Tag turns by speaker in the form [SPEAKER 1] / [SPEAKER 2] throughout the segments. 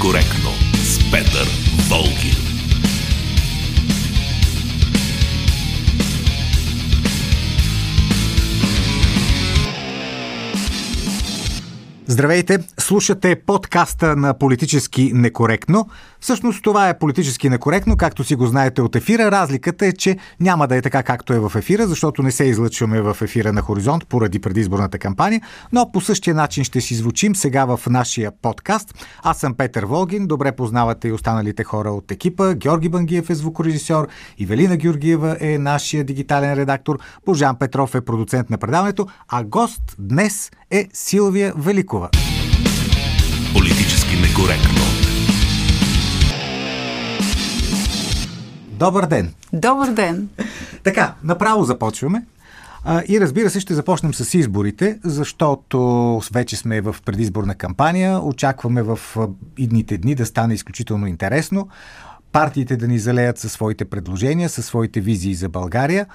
[SPEAKER 1] некоректно
[SPEAKER 2] Здравейте! Слушате подкаста на Политически некоректно. Всъщност това е политически некоректно, както си го знаете от ефира. Разликата е, че няма да е така както е в ефира, защото не се излъчваме в ефира на Хоризонт поради предизборната кампания, но по същия начин ще си звучим сега в нашия подкаст. Аз съм Петър Волгин, добре познавате и останалите хора от екипа. Георги Бангиев е звукорежисьор, Ивелина Георгиева е нашия дигитален редактор, Божан Петров е продуцент на предаването, а гост днес е Силвия Великова.
[SPEAKER 1] Политически некоректно.
[SPEAKER 2] Добър ден!
[SPEAKER 3] Добър ден!
[SPEAKER 2] Така, направо започваме. А, и разбира се, ще започнем с изборите, защото вече сме в предизборна кампания. Очакваме в идните дни да стане изключително интересно. Партиите да ни залеят със своите предложения, със своите визии за България.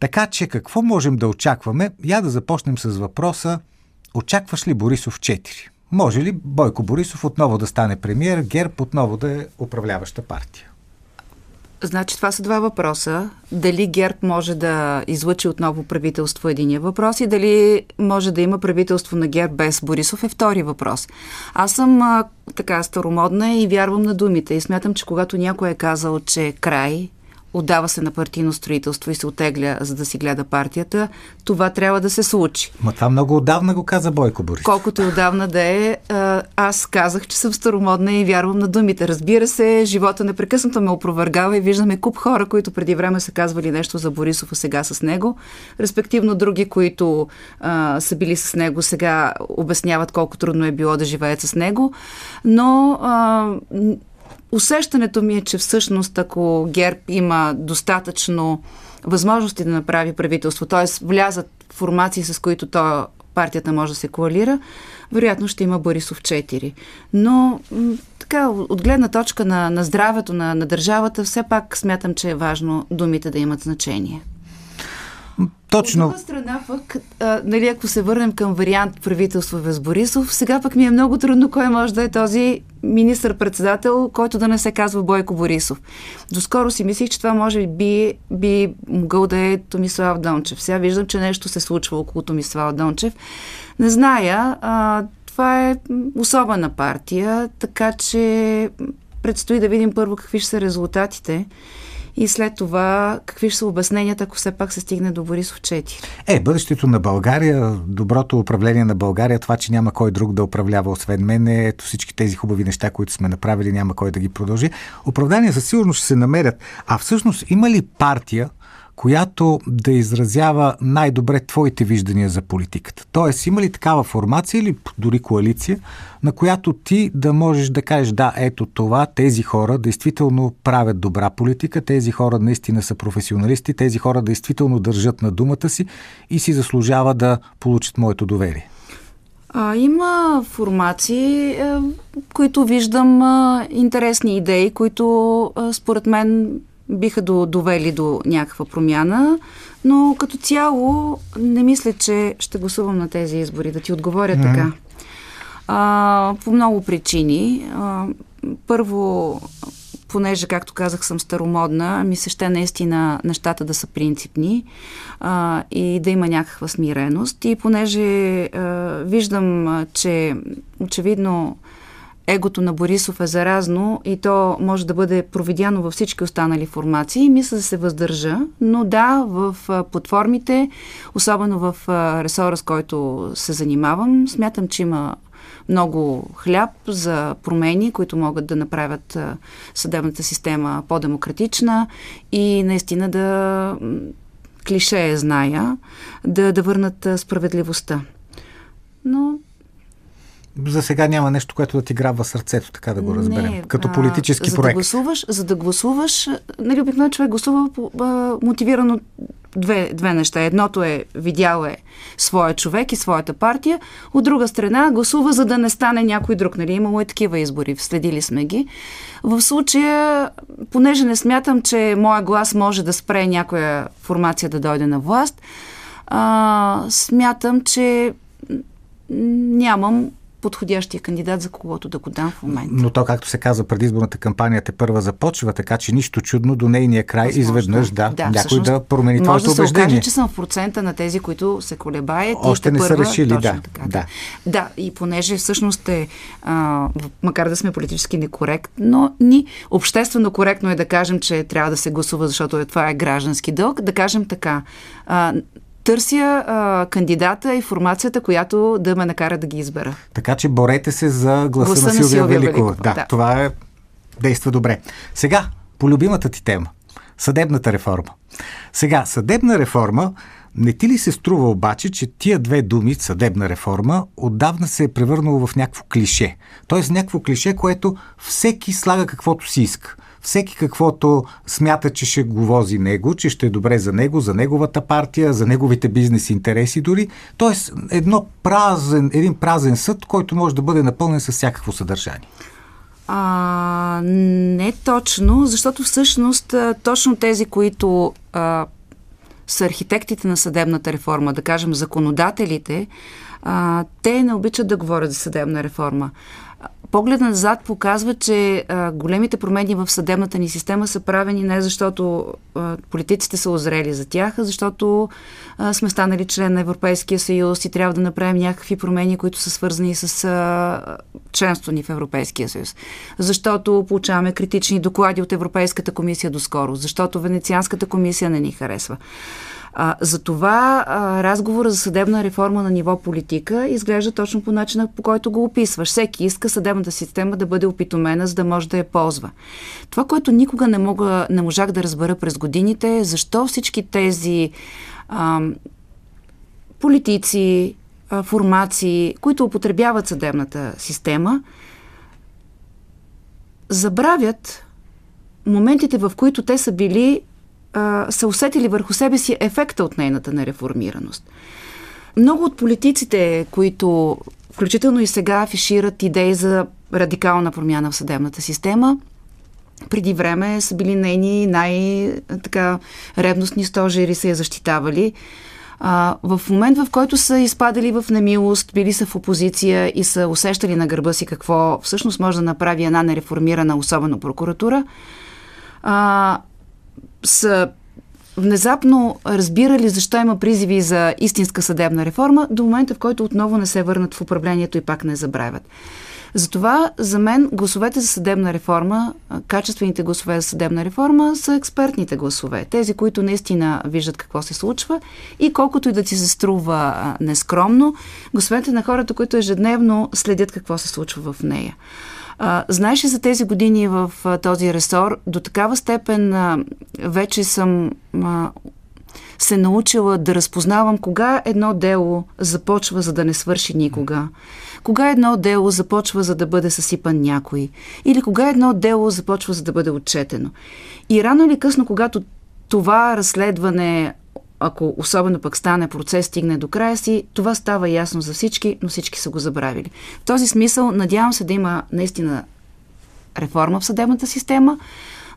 [SPEAKER 2] Така че какво можем да очакваме? Я да започнем с въпроса Очакваш ли Борисов 4? Може ли Бойко Борисов отново да стане премиер, ГЕРБ отново да е управляваща партия?
[SPEAKER 3] Значи това са два въпроса. Дали ГЕРБ може да излъчи отново правителство единия въпрос и дали може да има правителство на ГЕРБ без Борисов е втори въпрос. Аз съм а, така старомодна и вярвам на думите и смятам, че когато някой е казал, че край, отдава се на партийно строителство и се отегля, за да си гледа партията, това трябва да се случи.
[SPEAKER 2] Ма това много отдавна го каза Бойко Борис.
[SPEAKER 3] Колкото и отдавна да е, аз казах, че съм старомодна и вярвам на думите. Разбира се, живота непрекъснато ме опровергава и виждаме куп хора, които преди време са казвали нещо за Борисов, а сега с него. Респективно други, които а, са били с него, сега обясняват колко трудно е било да живеят с него. Но а, Усещането ми е, че всъщност ако ГЕРБ има достатъчно възможности да направи правителство, т.е. влязат формации, с които то партията може да се коалира, вероятно ще има Борисов 4. Но така, от гледна точка на, на здравето на, на държавата, все пак смятам, че е важно думите да имат значение.
[SPEAKER 2] Точно.
[SPEAKER 3] От друга страна, пък, а, нали, ако се върнем към вариант правителство без Борисов, сега пък ми е много трудно кой може да е този министър-председател, който да не се казва Бойко Борисов. Доскоро си мислих, че това може би, би могъл да е Томислав Дончев. Сега виждам, че нещо се случва около Томислав Дончев. Не зная, а, това е особена партия, така че предстои да видим първо какви ще са резултатите и след това какви ще са обясненията, ако все пак се стигне до Борисов 4?
[SPEAKER 2] Е, бъдещето на България, доброто управление на България, това, че няма кой друг да управлява освен мен, ето всички тези хубави неща, които сме направили, няма кой да ги продължи. Оправдания със сигурност ще се намерят. А всъщност има ли партия, която да изразява най-добре твоите виждания за политиката. Тоест, има ли такава формация или дори коалиция, на която ти да можеш да кажеш, да, ето това, тези хора действително правят добра политика, тези хора наистина са професионалисти, тези хора действително държат на думата си и си заслужава да получат моето доверие?
[SPEAKER 3] А, има формации, е, които виждам е, интересни идеи, които е, според мен биха довели до някаква промяна, но като цяло не мисля, че ще гласувам на тези избори, да ти отговоря mm-hmm. така. А, по много причини. А, първо, понеже, както казах, съм старомодна, ми се ще наистина нещата да са принципни а, и да има някаква смиреност. И понеже а, виждам, че очевидно егото на Борисов е заразно и то може да бъде проведяно във всички останали формации. Мисля да се въздържа, но да, в платформите, особено в ресора, с който се занимавам, смятам, че има много хляб за промени, които могат да направят съдебната система по-демократична и наистина да клише зная, да, да върнат справедливостта. Но
[SPEAKER 2] за сега няма нещо, което да ти грабва сърцето, така да го разберем. Не, като политически
[SPEAKER 3] а, за
[SPEAKER 2] проект.
[SPEAKER 3] Да гласуваш, за да гласуваш, нали, обикновено човек гласува а, мотивирано две, две неща. Едното е видял е своя човек и своята партия, от друга страна гласува за да не стане някой друг. Нали? Имало и такива избори, следили сме ги. В случая, понеже не смятам, че моя глас може да спре някоя формация да дойде на власт, а, смятам, че нямам подходящия кандидат, за когото да го дам в момента.
[SPEAKER 2] Но то, както се казва, предизборната кампания те първа започва, така че нищо чудно до нейния край
[SPEAKER 3] Възможно,
[SPEAKER 2] изведнъж да,
[SPEAKER 3] да,
[SPEAKER 2] някой
[SPEAKER 3] всъщност,
[SPEAKER 2] да промени
[SPEAKER 3] Може
[SPEAKER 2] твоето
[SPEAKER 3] да се
[SPEAKER 2] убеждение.
[SPEAKER 3] окаже, че съм в процента на тези, които се колебаят.
[SPEAKER 2] Още не са
[SPEAKER 3] тепърва-
[SPEAKER 2] решили,
[SPEAKER 3] точно
[SPEAKER 2] да,
[SPEAKER 3] Така,
[SPEAKER 2] да.
[SPEAKER 3] да, и понеже всъщност е, а, макар да сме политически некоректно, ни обществено коректно е да кажем, че трябва да се гласува, защото е, това е граждански дълг, да кажем така. А, търся а, кандидата и формацията, която да ме накара да ги избера.
[SPEAKER 2] Така че борете се за гласа,
[SPEAKER 3] Гласа
[SPEAKER 2] на
[SPEAKER 3] на
[SPEAKER 2] Силвия,
[SPEAKER 3] Силвия
[SPEAKER 2] Великова.
[SPEAKER 3] Великова,
[SPEAKER 2] Да,
[SPEAKER 3] да.
[SPEAKER 2] това е, действа добре. Сега, по любимата ти тема. Съдебната реформа. Сега, съдебна реформа, не ти ли се струва обаче, че тия две думи, съдебна реформа, отдавна се е превърнало в някакво клише? Тоест някакво клише, което всеки слага каквото си иска. Всеки каквото смята, че ще го вози него, че ще е добре за него, за неговата партия, за неговите бизнес интереси дори. Тоест едно празен, един празен съд, който може да бъде напълнен с всякакво съдържание.
[SPEAKER 3] А, не точно, защото всъщност точно тези, които а, са архитектите на съдебната реформа, да кажем законодателите, а, те не обичат да говорят за съдебна реформа. Поглед назад показва, че а, големите промени в съдебната ни система са правени не защото а, политиците са озрели за тях, а защото а, сме станали член на Европейския съюз и трябва да направим някакви промени, които са свързани с а, членство ни в Европейския съюз. Защото получаваме критични доклади от Европейската комисия доскоро, защото Венецианската комисия не ни харесва. А, затова разговора за съдебна реформа на ниво политика изглежда точно по начина, по който го описваш. Всеки иска съдебната система да бъде опитомена, за да може да я ползва. Това, което никога не, мога, не можах да разбера през годините е защо всички тези а, политици, формации, които употребяват съдебната система, забравят моментите, в които те са били са усетили върху себе си ефекта от нейната нереформираност. Много от политиците, които включително и сега афишират идеи за радикална промяна в съдебната система, преди време са били нейни най-ревностни стожери, са я защитавали. А, в момент, в който са изпадали в немилост, били са в опозиция и са усещали на гърба си какво всъщност може да направи една нереформирана, особено прокуратура, а, са внезапно разбирали защо има призиви за истинска съдебна реформа, до момента в който отново не се върнат в управлението и пак не забравят. Затова за мен гласовете за съдебна реформа, качествените гласове за съдебна реформа са експертните гласове. Тези, които наистина виждат какво се случва и колкото и да ти се струва нескромно, гласовете на хората, които ежедневно следят какво се случва в нея. А, знаеш ли за тези години в а, този ресор, до такава степен а, вече съм а, се научила да разпознавам кога едно дело започва, за да не свърши никога. Кога едно дело започва, за да бъде съсипан някой. Или кога едно дело започва, за да бъде отчетено. И рано или късно, когато това разследване ако особено пък стане процес, стигне до края си, това става ясно за всички, но всички са го забравили. В този смисъл, надявам се да има наистина реформа в съдебната система,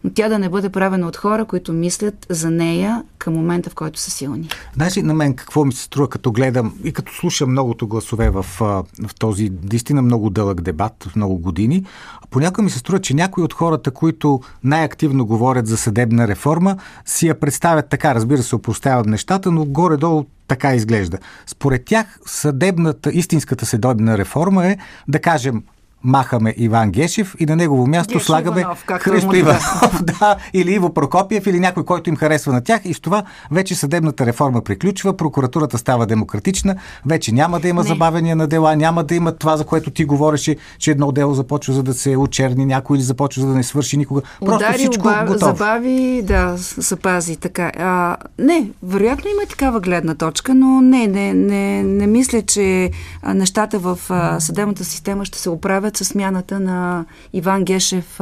[SPEAKER 3] но тя да не бъде правена от хора, които мислят за нея към момента, в който са силни.
[SPEAKER 2] Знаеш ли на мен какво ми се струва, като гледам и като слушам многото гласове в, в този наистина много дълъг дебат, в много години, понякога ми се струва, че някои от хората, които най-активно говорят за съдебна реформа, си я представят така, разбира се, опростяват нещата, но горе-долу така изглежда. Според тях съдебната, истинската съдебна реформа е, да кажем, махаме Иван Гешев и на негово място
[SPEAKER 3] Гешо
[SPEAKER 2] слагаме
[SPEAKER 3] Иванов,
[SPEAKER 2] Христо. Иванов, да, или Иво Прокопиев, или някой, който им харесва на тях. И с това вече съдебната реформа приключва, прокуратурата става демократична, вече няма да има
[SPEAKER 3] Не.
[SPEAKER 2] забавения на дела, няма да има това, за което ти говореше, че едно дело започва за да се очерни някой или започва за да не свърши никога. Просто
[SPEAKER 3] Удари,
[SPEAKER 2] всичко
[SPEAKER 3] оба-
[SPEAKER 2] готово.
[SPEAKER 3] забави, да, запази така. А, не, вероятно има такава гледна точка, но не, не, не, не мисля, че нещата в съдебната система ще се оправят с смяната на Иван Гешев,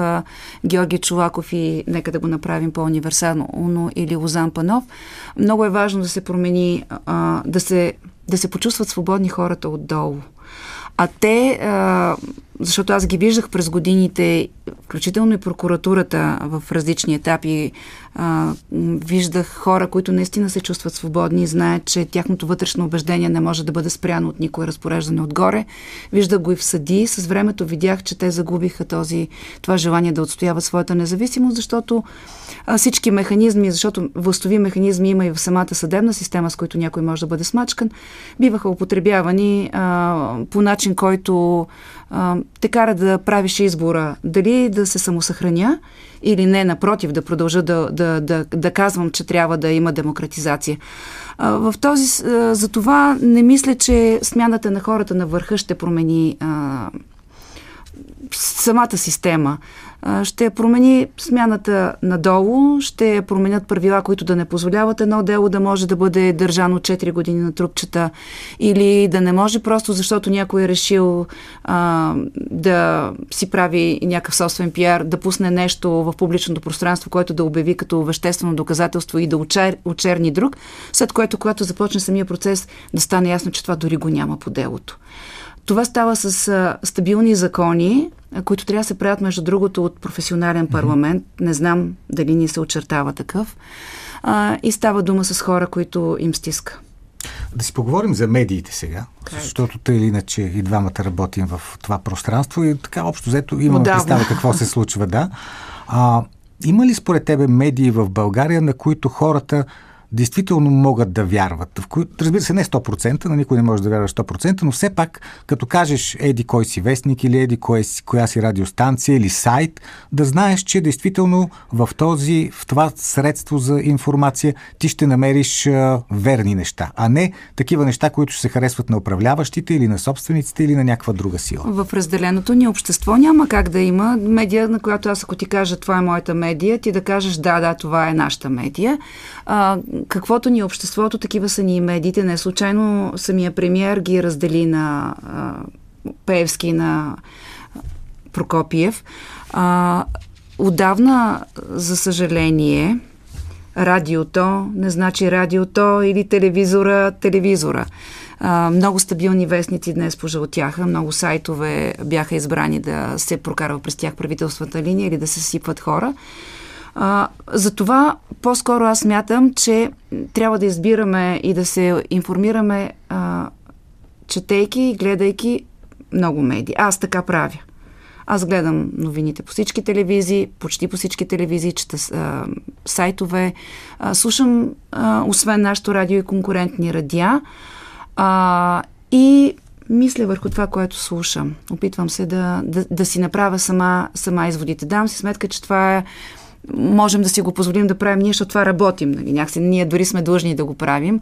[SPEAKER 3] Георги Чулаков и нека да го направим по-универсално, Уно или Лозан Панов. Много е важно да се промени, да се, да се почувстват свободни хората отдолу. А те защото аз ги виждах през годините, включително и прокуратурата в различни етапи. А, виждах хора, които наистина се чувстват свободни и знаят, че тяхното вътрешно убеждение не може да бъде спряно от никое разпореждане отгоре. Виждах го и в съди. С времето видях, че те загубиха този, това желание да отстояват своята независимост, защото а, всички механизми, защото властови механизми има и в самата съдебна система, с които някой може да бъде смачкан, биваха употребявани а, по начин, който те кара да правиш избора дали да се самосъхраня или не, напротив, да продължа да, да, да, да казвам, че трябва да има демократизация. В този, за това не мисля, че смяната на хората на върха ще промени а, самата система ще промени смяната надолу, ще променят правила, които да не позволяват едно дело да може да бъде държано 4 години на трупчета или да не може просто защото някой е решил а, да си прави някакъв собствен пиар, да пусне нещо в публичното пространство, което да обяви като веществено доказателство и да очер, очерни друг, след което, когато започне самия процес, да стане ясно, че това дори го няма по делото. Това става с а, стабилни закони, а, които трябва да се правят, между другото, от професионален парламент. Mm-hmm. Не знам дали ни се очертава такъв. А, и става дума с хора, които им стиска.
[SPEAKER 2] Да си поговорим за медиите сега, Кайде. защото тъй или иначе и двамата работим в това пространство и така общо взето имаме представа какво се случва, да. А, има ли според тебе медии в България, на които хората действително могат да вярват. Разбира се, не 100%, на никой не може да вярва 100%, но все пак, като кажеш еди кой си вестник или еди кой коя си радиостанция или сайт, да знаеш, че действително в, този, в това средство за информация ти ще намериш а, верни неща, а не такива неща, които се харесват на управляващите или на собствениците или на някаква друга сила.
[SPEAKER 3] В разделеното ни общество няма как да има медия, на която аз ако ти кажа това е моята медия, ти да кажеш да, да, това е нашата медия. А, каквото ни е обществото, такива са ни и медиите. Не случайно самия премьер ги раздели на а, Пеевски на Прокопиев. А, отдавна, за съжаление, радиото не значи радиото или телевизора телевизора. А, много стабилни вестници днес пожълтяха, много сайтове бяха избрани да се прокарва през тях правителствата линия или да се сипват хора. А, затова по-скоро аз мятам, че трябва да избираме и да се информираме, а, четейки и гледайки много медии. Аз така правя. Аз гледам новините по всички телевизии, почти по всички телевизии, чета а, сайтове, а, слушам, а, освен нашото радио и конкурентни радиа. А, и мисля върху това, което слушам. Опитвам се да, да, да си направя сама, сама изводите. Дам си сметка, че това е можем да си го позволим да правим ние, защото това работим. Нали? Някакси ние дори сме длъжни да го правим.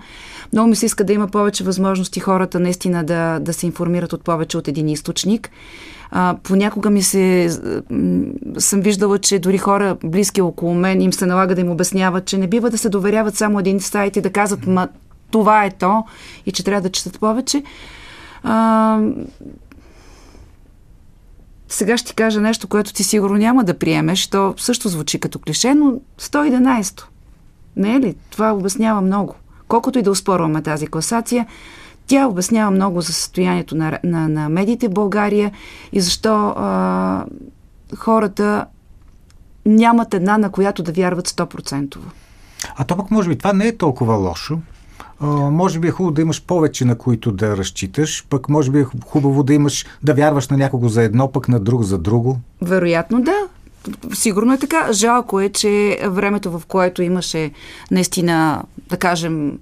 [SPEAKER 3] Много ми се иска да има повече възможности хората наистина да, да се информират от повече от един източник. А, понякога ми се... съм виждала, че дори хора близки около мен им се налага да им обясняват, че не бива да се доверяват само един сайт и да казват, ма това е то и че трябва да четат повече. А, сега ще ти кажа нещо, което ти сигурно няма да приемеш. То също звучи като клише, но 111-то. Не е ли? Това обяснява много. Колкото и да успорваме тази класация, тя обяснява много за състоянието на, на, на медиите в България и защо а, хората нямат една, на която да вярват 100%.
[SPEAKER 2] А то пък може би това не е толкова лошо, може би е хубаво да имаш повече на които да разчиташ, пък може би е хубаво да имаш, да вярваш на някого за едно, пък на друг за друго.
[SPEAKER 3] Вероятно да. Сигурно е така. Жалко е, че времето, в което имаше наистина, да кажем,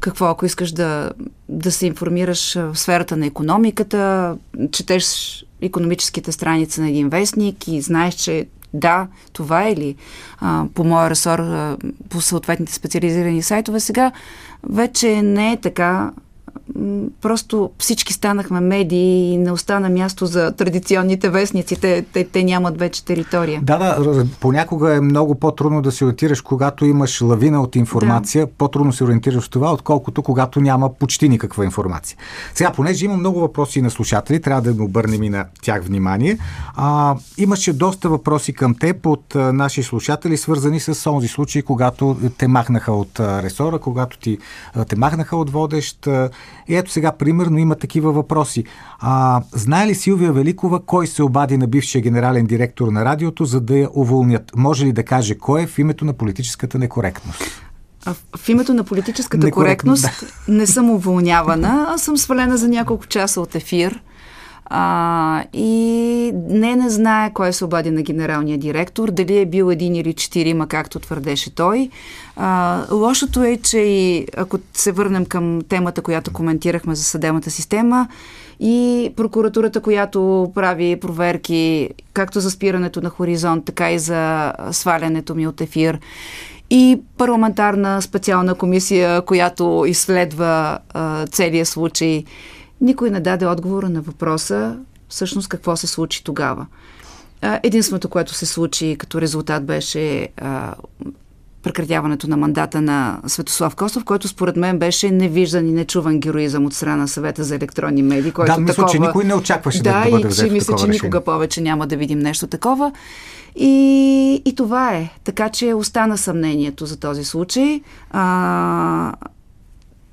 [SPEAKER 3] какво, ако искаш да, да се информираш в сферата на економиката, четеш економическите страници на един вестник и знаеш, че да, това е ли а, по моя ресор а, по съответните специализирани сайтове. Сега вече не е така просто всички станахме медии и не остана място за традиционните вестници. Те, те, те нямат вече територия.
[SPEAKER 2] Да, да, понякога е много по-трудно да се ориентираш, когато имаш лавина от информация. Да. По-трудно се ориентираш в това, отколкото когато няма почти никаква информация. Сега, понеже има много въпроси на слушатели, трябва да обърнем и на тях внимание. А, имаше доста въпроси към теб от а, наши слушатели, свързани с онзи случай, когато те махнаха от а, ресора, когато ти а, те махнаха от водещ. А, И ето сега, примерно, има такива въпроси. А, знае ли Силвия Великова кой се обади на бившия генерален директор на радиото, за да я уволнят? Може ли да каже кой е в името на политическата некоректност?
[SPEAKER 3] В името на политическата коректност да. не съм уволнявана, а съм свалена за няколко часа от ефир. А, и не не знае кой се обади на генералния директор, дали е бил един или четирима, както твърдеше той. А, лошото е, че и ако се върнем към темата, която коментирахме за съдебната система, и прокуратурата, която прави проверки както за спирането на хоризонт, така и за свалянето ми от ефир и парламентарна специална комисия, която изследва а, целият случай. Никой не даде отговора на въпроса всъщност какво се случи тогава. Единственото, което се случи като резултат беше а, прекратяването на мандата на Светослав Костов, който според мен беше невиждан и нечуван героизъм от страна на съвета за електронни медии. Който
[SPEAKER 2] да, мисля,
[SPEAKER 3] такова...
[SPEAKER 2] че никой не очакваше
[SPEAKER 3] да,
[SPEAKER 2] да, да бъде
[SPEAKER 3] и че мисля, че
[SPEAKER 2] решение.
[SPEAKER 3] никога повече няма да видим нещо такова. И, и това е. Така че остана съмнението за този случай. А,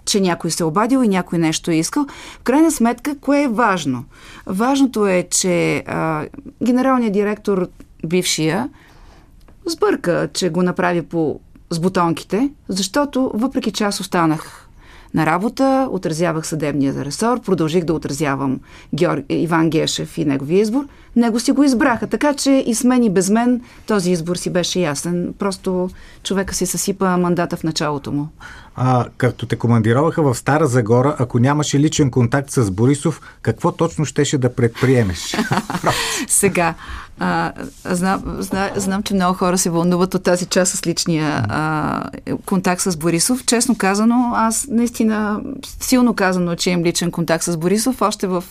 [SPEAKER 3] че някой се е обадил и някой нещо е искал. В крайна сметка, кое е важно? Важното е, че а, генералният директор, бившия, сбърка, че го направи по с бутонките, защото въпреки че аз останах на работа, отразявах съдебния ресор, продължих да отразявам Георг... Иван Гешев и неговия избор. Него си го избраха, така че и с мен и без мен този избор си беше ясен. Просто човека си съсипа мандата в началото му.
[SPEAKER 2] А, като те командироваха в Стара Загора, ако нямаше личен контакт с Борисов, какво точно щеше да предприемеш?
[SPEAKER 3] Сега, а, знам, знам, знам, че много хора се вълнуват от тази част с личния а, контакт с Борисов. Честно казано, аз наистина силно казано, че имам личен контакт с Борисов, още в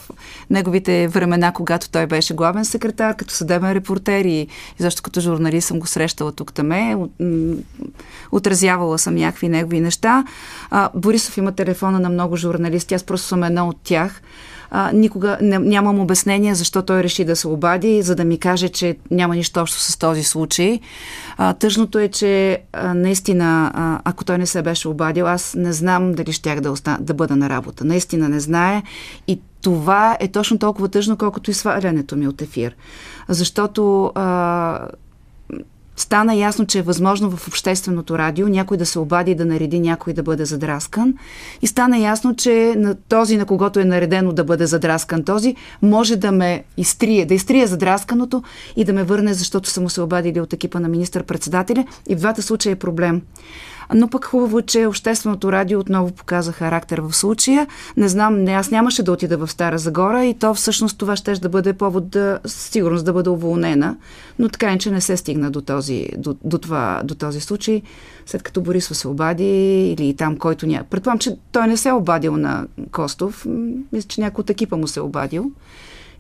[SPEAKER 3] неговите времена, когато той беше главен секретар, като съдебен репортер и защо като журналист съм го срещала тук таме. Отразявала съм някакви негови неща. А, Борисов има телефона на много журналисти, аз просто съм една от тях а, никога не, нямам обяснение защо той реши да се обади, за да ми каже, че няма нищо общо с този случай. А, тъжното е, че а, наистина, а, ако той не се беше обадил, аз не знам дали щях да, оста... да бъда на работа. Наистина не знае и това е точно толкова тъжно, колкото и свалянето ми от ефир. Защото а, стана ясно, че е възможно в общественото радио някой да се обади да нареди някой да бъде задраскан. И стана ясно, че на този, на когото е наредено да бъде задраскан този, може да ме изтрие, да изтрие задрасканото и да ме върне, защото са му се обадили от екипа на министър-председателя. И в двата случая е проблем. Но пък хубаво, че Общественото радио отново показа характер в случая. Не знам, не, аз нямаше да отида в Стара Загора и то всъщност това ще да бъде повод да, сигурност да бъда уволнена. Но така че не се стигна до този, до, до, това, до този случай. След като Борисов се обади или там който ня... Предполагам, че той не се е обадил на Костов. Мисля, че някой от екипа му се е обадил.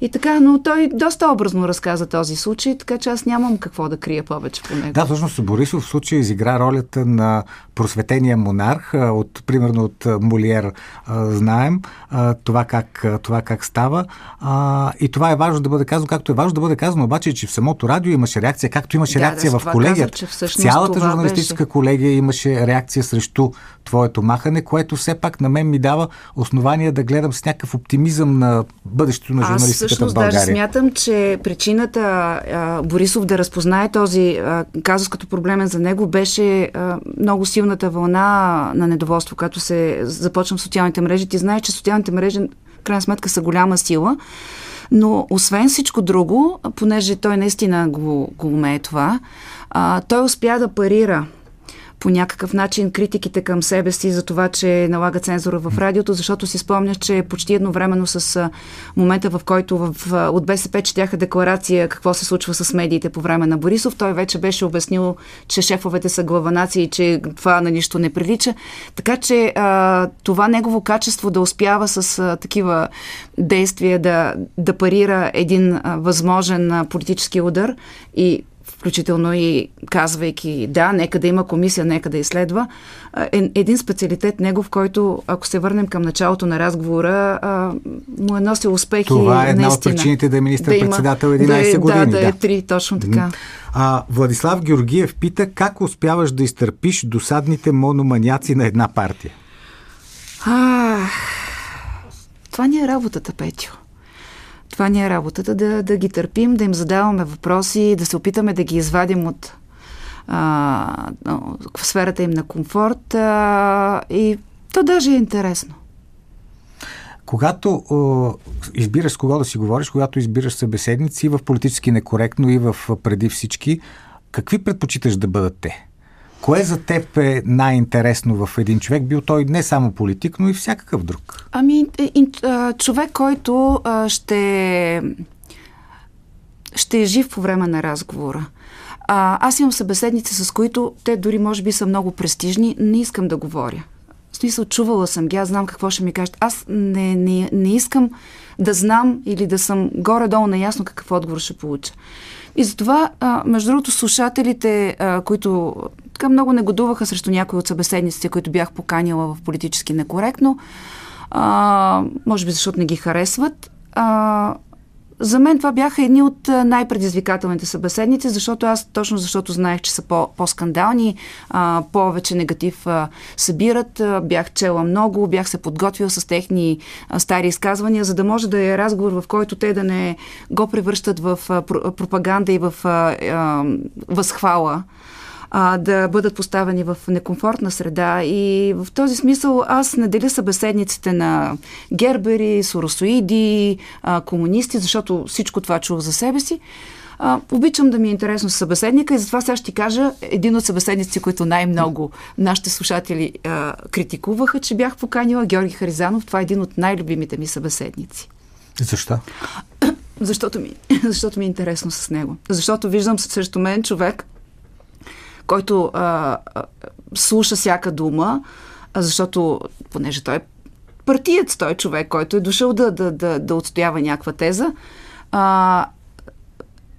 [SPEAKER 3] И така, но той доста образно разказа този случай, така че аз нямам какво да крия повече по него.
[SPEAKER 2] Да, всъщност Борисов в случая изигра ролята на просветения монарх, от, примерно от Молиер знаем това как, това как става. И това е важно да бъде казано, както е важно да бъде казано, обаче, че в самото радио имаше реакция, както имаше
[SPEAKER 3] да,
[SPEAKER 2] реакция
[SPEAKER 3] да,
[SPEAKER 2] в колегията. Цялата журналистическа
[SPEAKER 3] беше.
[SPEAKER 2] колегия имаше реакция срещу твоето махане, което все пак на мен ми дава основание да гледам с някакъв оптимизъм на бъдещето на журналистиката
[SPEAKER 3] Аз всъщност
[SPEAKER 2] в България.
[SPEAKER 3] даже смятам, че причината а, Борисов да разпознае този а, казус като проблемен за него беше а, много силната вълна на недоволство, като се започна в социалните мрежи. Ти знаеш, че социалните мрежи в крайна сметка са голяма сила. Но освен всичко друго, понеже той наистина го, го умее това, а, той успя да парира по някакъв начин критиките към себе си за това, че налага цензура в радиото, защото си спомняш, че почти едновременно с момента, в който в, от БСП четяха декларация какво се случва с медиите по време на Борисов, той вече беше обяснил, че шефовете са главанаци и че това на нищо не прилича. Така че а, това негово качество да успява с а, такива действия да, да парира един а, възможен а, политически удар и включително и казвайки да, нека да има комисия, нека да изследва, е един специалитет негов, който, ако се върнем към началото на разговора, му е носил успехи.
[SPEAKER 2] Това е една
[SPEAKER 3] наистина.
[SPEAKER 2] от причините да е министър-председател
[SPEAKER 3] да
[SPEAKER 2] 11
[SPEAKER 3] да е,
[SPEAKER 2] години.
[SPEAKER 3] Да, да, е три, точно така.
[SPEAKER 2] А, Владислав Георгиев пита как успяваш да изтърпиш досадните мономаняци на една партия?
[SPEAKER 3] А, това ни е работата, Петю. Това ни е работата да, да ги търпим, да им задаваме въпроси, да се опитаме да ги извадим от а, сферата им на комфорт а, и то даже е интересно.
[SPEAKER 2] Когато о, избираш с кого да си говориш, когато избираш събеседници в политически некоректно и в преди всички, какви предпочиташ да бъдат те? Кое за теб е най-интересно в един човек, бил той не само политик, но и всякакъв друг?
[SPEAKER 3] Ами, е, човек, който ще, ще е жив по време на разговора. Аз имам събеседници, с които те дори може би са много престижни, не искам да говоря. В смисъл, чувала съм ги, аз знам какво ще ми кажат. Аз не, не, не искам да знам или да съм горе-долу наясно какъв отговор ще получа. И затова, между другото, слушателите, които така много негодуваха срещу някои от събеседниците, които бях поканила в политически некоректно, а, може би защото не ги харесват, а, за мен това бяха едни от най-предизвикателните събеседници, защото аз, точно защото знаех, че са по- по-скандални, повече негатив а, събират, бях чела много, бях се подготвила с техни стари изказвания, за да може да е разговор, в който те да не го превръщат в пропаганда и в възхвала а, да бъдат поставени в некомфортна среда. И в този смисъл аз не деля събеседниците на гербери, соросоиди, а, комунисти, защото всичко това чух за себе си. А, обичам да ми е интересно събеседника и затова сега ще кажа един от събеседниците, които най-много нашите слушатели а, критикуваха, че бях поканила Георги Харизанов. Това е един от най-любимите ми събеседници.
[SPEAKER 2] Защо?
[SPEAKER 3] Защото ми, защото ми е интересно с него. Защото виждам срещу мен човек, който а, а, слуша всяка дума, защото, понеже той е партиец, той е човек, който е дошъл да, да, да, да отстоява някаква теза, а,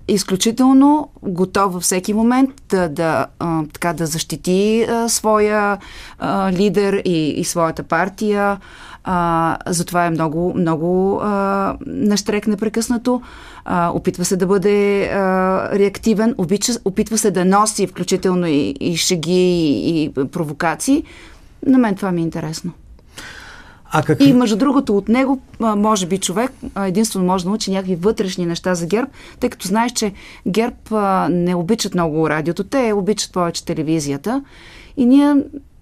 [SPEAKER 3] изключително готов във всеки момент да, да, а, така, да защити а, своя а, лидер и, и своята партия. А, затова е много, много а, наштрек непрекъснато. А, опитва се да бъде а, реактивен, обича, опитва се да носи включително и, и шеги и, и провокации. На мен това ми е интересно. А какви... И между другото от него, може би човек единствено може да научи някакви вътрешни неща за ГЕРБ, тъй като знаеш, че ГЕРБ не обичат много радиото, те обичат повече телевизията. И ние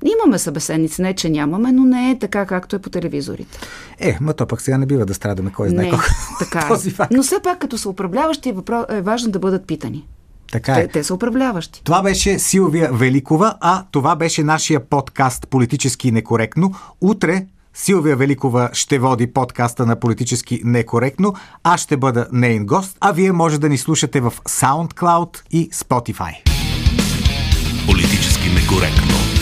[SPEAKER 3] Имаме събеседници, не че нямаме, но не е така, както е по телевизорите.
[SPEAKER 2] Е, ма то пък сега не бива да страдаме, кой знае колко.
[SPEAKER 3] Така е. този факт. Но все пак, като са управляващи, е важно да бъдат питани.
[SPEAKER 2] Така е.
[SPEAKER 3] Те, те са управляващи.
[SPEAKER 2] Това беше Силвия Великова, а това беше нашия подкаст Политически некоректно. Утре Силвия Великова ще води подкаста на Политически некоректно. Аз ще бъда нейн гост, а вие може да ни слушате в SoundCloud и Spotify.
[SPEAKER 1] Политически некоректно.